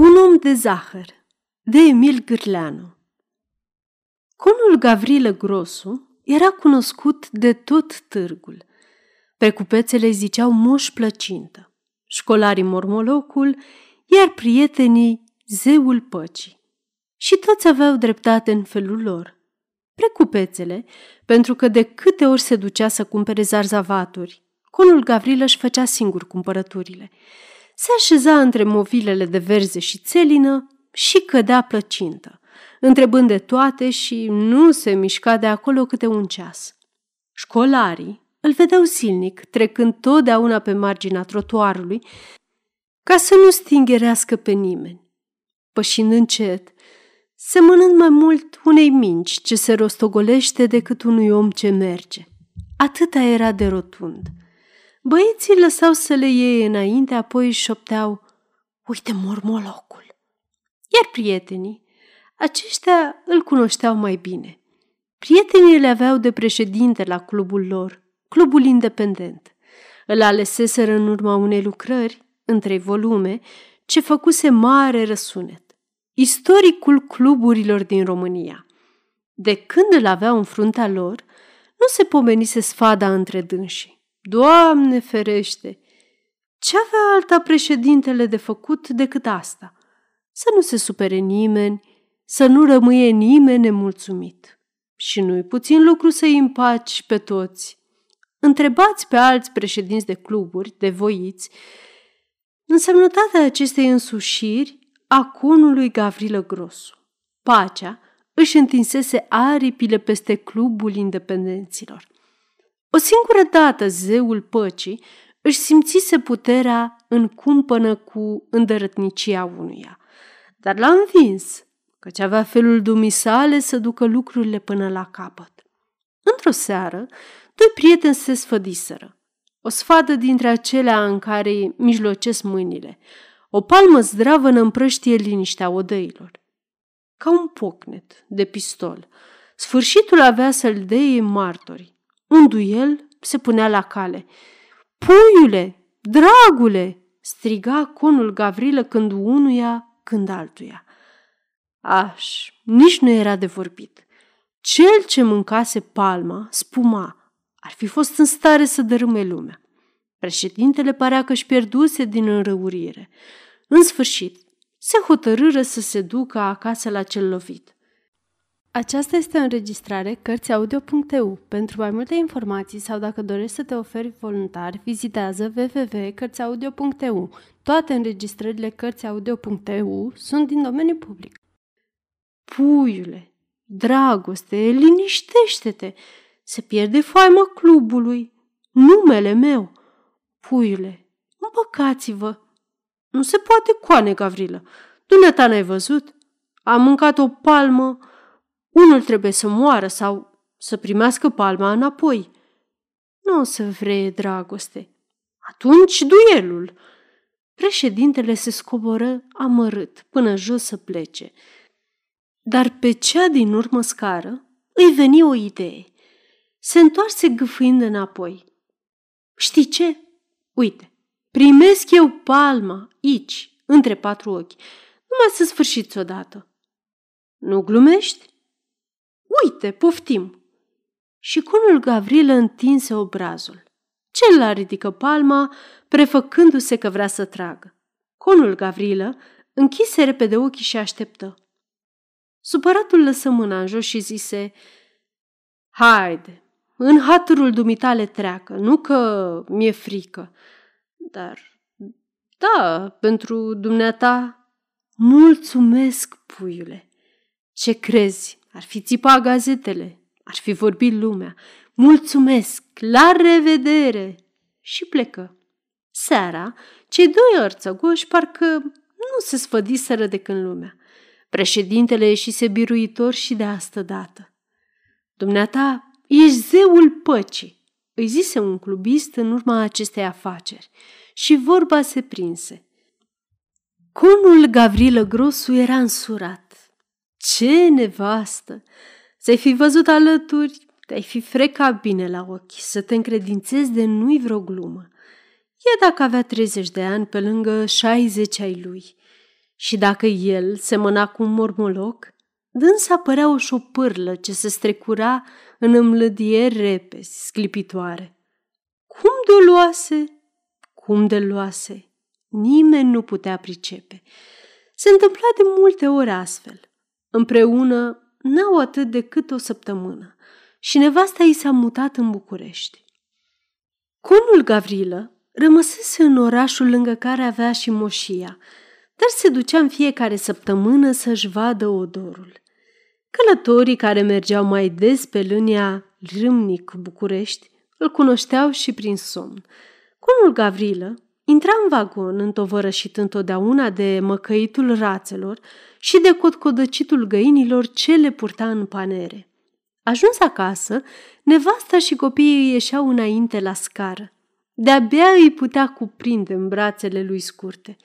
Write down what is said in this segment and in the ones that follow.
Un om de zahăr de Emil Gârleanu Conul Gavrilă Grosu era cunoscut de tot târgul. Pe cupețele îi ziceau moș plăcintă, școlarii mormolocul, iar prietenii zeul păcii. Și toți aveau dreptate în felul lor. Precupețele, pentru că de câte ori se ducea să cumpere zarzavaturi, conul Gavrilă își făcea singur cumpărăturile – se așeza între movilele de verze și țelină și cădea plăcintă, întrebând de toate și nu se mișca de acolo câte un ceas. Școlarii îl vedeau zilnic, trecând totdeauna pe marginea trotuarului, ca să nu stingerească pe nimeni. Pășind încet, semănând mai mult unei minci ce se rostogolește decât unui om ce merge. Atâta era de rotund – Băieții lăsau să le iei înainte, apoi își șopteau, uite mormolocul. Iar prietenii, aceștia îl cunoșteau mai bine. Prietenii le aveau de președinte la clubul lor, clubul independent. Îl aleseseră în urma unei lucrări, în trei volume, ce făcuse mare răsunet. Istoricul cluburilor din România. De când îl aveau în fruntea lor, nu se pomenise sfada între dânsii. Doamne ferește! Ce avea alta președintele de făcut decât asta? Să nu se supere nimeni, să nu rămâie nimeni nemulțumit. Și nu-i puțin lucru să-i împaci pe toți. Întrebați pe alți președinți de cluburi, de voiți, însemnătatea acestei însușiri a conului Gavrilă Grosu. Pacea își întinsese aripile peste clubul independenților. O singură dată zeul păcii își simțise puterea în cumpănă cu îndărătnicia unuia, dar l-a învins, căci avea felul dumisale să ducă lucrurile până la capăt. Într-o seară, doi prieteni se sfădiseră. O sfadă dintre acelea în care mijlocesc mâinile. O palmă zdravă împrăștie liniștea odăilor. Ca un pocnet de pistol. Sfârșitul avea să-l deie martori, un duel se punea la cale. Puiule, dragule, striga conul Gavrilă când unuia, când altuia. Aș, nici nu era de vorbit. Cel ce mâncase palma, spuma, ar fi fost în stare să dărâme lumea. Președintele părea că își pierduse din înrăurire. În sfârșit, se hotărâră să se ducă acasă la cel lovit. Aceasta este o înregistrare Cărțiaudio.eu. Pentru mai multe informații sau dacă dorești să te oferi voluntar, vizitează www.cărțiaudio.eu. Toate înregistrările Cărțiaudio.eu sunt din domeniu public. Puiule, dragoste, liniștește-te! Se pierde faima clubului. Numele meu. Puiule, împăcați-vă! Nu se poate coane, Gavrilă. Dumneata n-ai văzut? Am mâncat o palmă unul trebuie să moară sau să primească palma înapoi. Nu o să vrea dragoste. Atunci duelul. Președintele se scoboră amărât până jos să plece. Dar pe cea din urmă scară îi veni o idee. Se întoarse gâfâind înapoi. Știi ce? Uite, primesc eu palma aici, între patru ochi, numai să sfârșiți odată. Nu glumești? Uite, poftim! Și conul Gavrilă întinse obrazul. Celălalt ridică palma, prefăcându-se că vrea să tragă. Conul Gavrilă închise repede ochii și așteptă. Supăratul lăsă mâna în jos și zise, Haide, în haturul dumitale treacă, nu că mi-e frică, dar, da, pentru dumneata, mulțumesc, puiule. Ce crezi? Ar fi țipa gazetele, ar fi vorbit lumea. Mulțumesc, la revedere! Și plecă. Seara, cei doi orțăgoși parcă nu se sfădiseră de când lumea. Președintele ieșise biruitor și de astă dată. Dumneata, ești zeul păcii, îi zise un clubist în urma acestei afaceri și vorba se prinse. Conul Gavrilă Grosu era însurat. Ce nevastă! Să-i fi văzut alături, te-ai fi frecat bine la ochi, să te încredințezi de nu-i vreo glumă. E dacă avea 30 de ani pe lângă 60 ai lui. Și dacă el semăna cu un mormoloc, dânsa părea o șopârlă ce se strecura în îmlădieri repezi, sclipitoare. Cum de luase? Cum de luase? Nimeni nu putea pricepe. Se întâmpla de multe ori astfel. Împreună n-au atât decât o săptămână și nevasta ei s-a mutat în București. Conul Gavrilă rămăsese în orașul lângă care avea și moșia, dar se ducea în fiecare săptămână să-și vadă odorul. Călătorii care mergeau mai des pe lânia Râmnic București îl cunoșteau și prin somn. Conul Gavrilă intra în vagon întovărășit întotdeauna de măcăitul rațelor și de cotcodăcitul găinilor ce le purta în panere. Ajuns acasă, nevasta și copiii ieșeau înainte la scară. De-abia îi putea cuprinde în brațele lui scurte.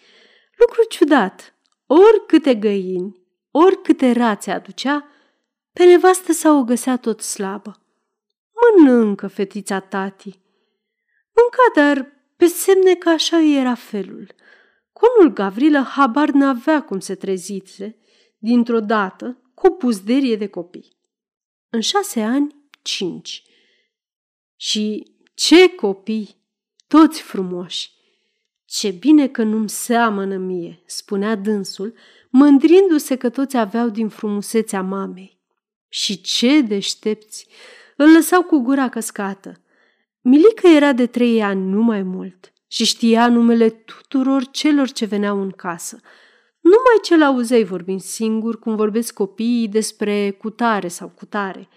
Lucru ciudat, oricâte găini, oricâte rațe aducea, pe nevastă sa o găsea tot slabă. Mănâncă, fetița tati. Mânca, dar pe semne că așa era felul. Conul Gavrilă habar n-avea cum se trezise, dintr-o dată, cu o puzderie de copii. În șase ani, cinci. Și ce copii! Toți frumoși! Ce bine că nu-mi seamănă mie, spunea dânsul, mândrindu-se că toți aveau din frumusețea mamei. Și ce deștepți! Îl lăsau cu gura căscată. Milica era de trei ani, nu mai mult, și știa numele tuturor celor ce veneau în casă. Numai ce l-auzeai vorbind singur, cum vorbesc copiii despre cutare sau cutare.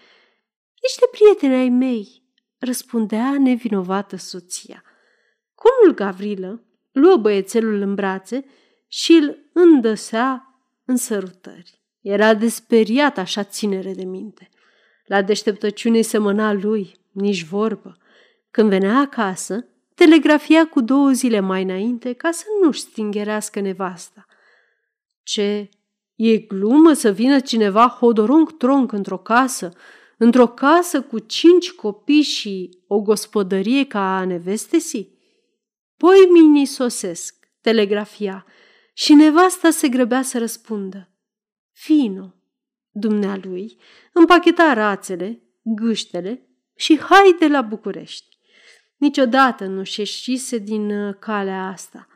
Niște prieteni ai mei, răspundea nevinovată soția. Conul Gavrilă luă băiețelul în brațe și îl îndăsea în sărutări. Era desperiat așa ținere de minte. La deșteptăciune semăna lui, nici vorbă. Când venea acasă, telegrafia cu două zile mai înainte ca să nu-și stingerească nevasta. Ce, e glumă să vină cineva hodorong-tronc într-o casă, într-o casă cu cinci copii și o gospodărie ca a nevestesii? Poi mini sosesc, telegrafia, și nevasta se grăbea să răspundă. Fino, dumnealui, împacheta rațele, gâștele și haide la București. Niciodată nu și ieșise din uh, calea asta.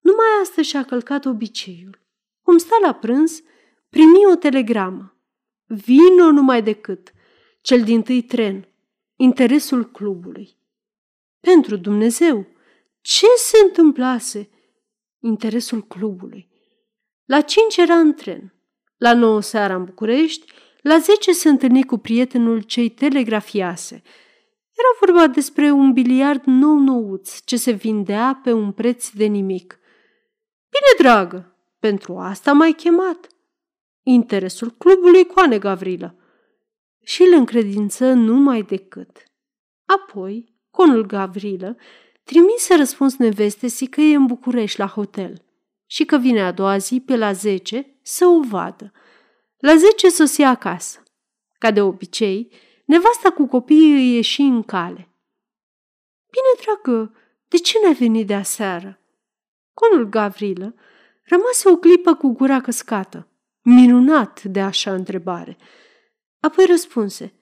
Numai asta și-a călcat obiceiul. Cum sta la prânz, primi o telegramă. Vino numai decât, cel din tâi tren, interesul clubului. Pentru Dumnezeu, ce se întâmplase? Interesul clubului. La cinci era în tren, la nouă seara în București, la zece se întâlni cu prietenul ce-i telegrafiase. Era vorba despre un biliard nou-nouț ce se vindea pe un preț de nimic. Bine, dragă, pentru asta m-ai chemat. Interesul clubului Coane Gavrilă. Și îl încredință numai decât. Apoi, conul Gavrilă trimise răspuns nevestesii că e în București la hotel și că vine a doua zi pe la zece să o vadă. La zece sosi acasă. Ca de obicei, nevasta cu copiii îi ieși în cale. Bine, dragă, de ce n-ai venit de aseară? Conul Gavrilă rămase o clipă cu gura căscată, minunat de așa întrebare. Apoi răspunse,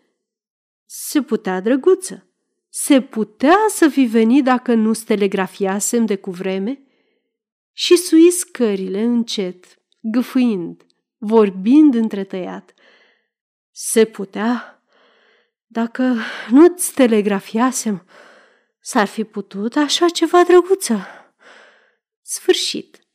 se putea, drăguță, se putea să fi venit dacă nu stelegrafiasem de cuvreme? Și sui scările încet, gâfâind, vorbind întretăiat. Se putea? Dacă nu-ți telegrafiasem, s-ar fi putut așa ceva drăguță. Sfârșit.